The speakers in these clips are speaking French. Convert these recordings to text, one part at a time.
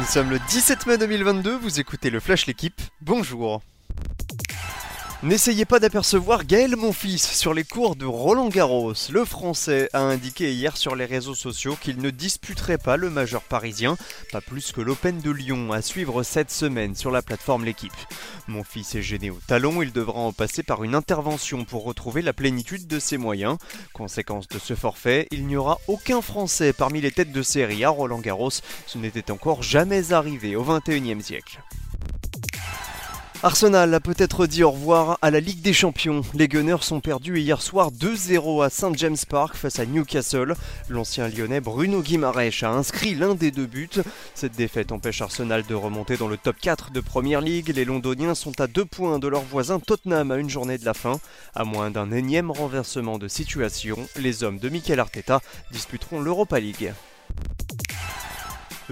Nous sommes le 17 mai 2022, vous écoutez le Flash L'équipe, bonjour N'essayez pas d'apercevoir Gaël Monfils sur les cours de Roland Garros. Le Français a indiqué hier sur les réseaux sociaux qu'il ne disputerait pas le majeur parisien, pas plus que l'Open de Lyon, à suivre cette semaine sur la plateforme L'équipe. Monfils est gêné au talon, il devra en passer par une intervention pour retrouver la plénitude de ses moyens. Conséquence de ce forfait, il n'y aura aucun Français parmi les têtes de série à Roland Garros. Ce n'était encore jamais arrivé au XXIe siècle. Arsenal a peut-être dit au revoir à la Ligue des Champions. Les Gunners sont perdus hier soir 2-0 à St James Park face à Newcastle. L'ancien lyonnais Bruno Guimaraes a inscrit l'un des deux buts. Cette défaite empêche Arsenal de remonter dans le top 4 de Première League. Les Londoniens sont à deux points de leur voisin Tottenham à une journée de la fin. À moins d'un énième renversement de situation, les hommes de Mikel Arteta disputeront l'Europa League.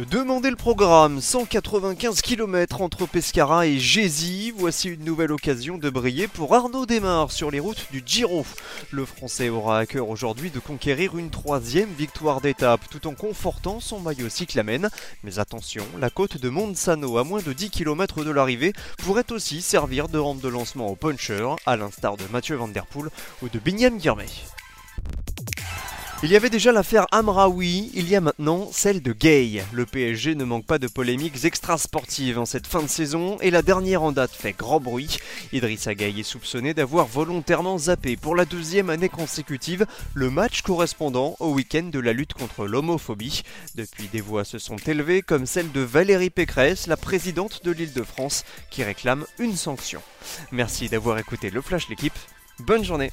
Demandez le programme, 195 km entre Pescara et Gézy, voici une nouvelle occasion de briller pour Arnaud Desmar sur les routes du Giro. Le Français aura à cœur aujourd'hui de conquérir une troisième victoire d'étape tout en confortant son maillot cyclamen. Mais attention, la côte de Montsano à moins de 10 km de l'arrivée pourrait aussi servir de rampe de lancement au puncher, à l'instar de Mathieu Van ou de Binyam Girmay. Il y avait déjà l'affaire Amraoui, il y a maintenant celle de Gay. Le PSG ne manque pas de polémiques extra-sportives en cette fin de saison et la dernière en date fait grand bruit. Idrissa Gay est soupçonné d'avoir volontairement zappé pour la deuxième année consécutive le match correspondant au week-end de la lutte contre l'homophobie. Depuis, des voix se sont élevées comme celle de Valérie Pécresse, la présidente de l'Île-de-France, qui réclame une sanction. Merci d'avoir écouté le Flash l'équipe. Bonne journée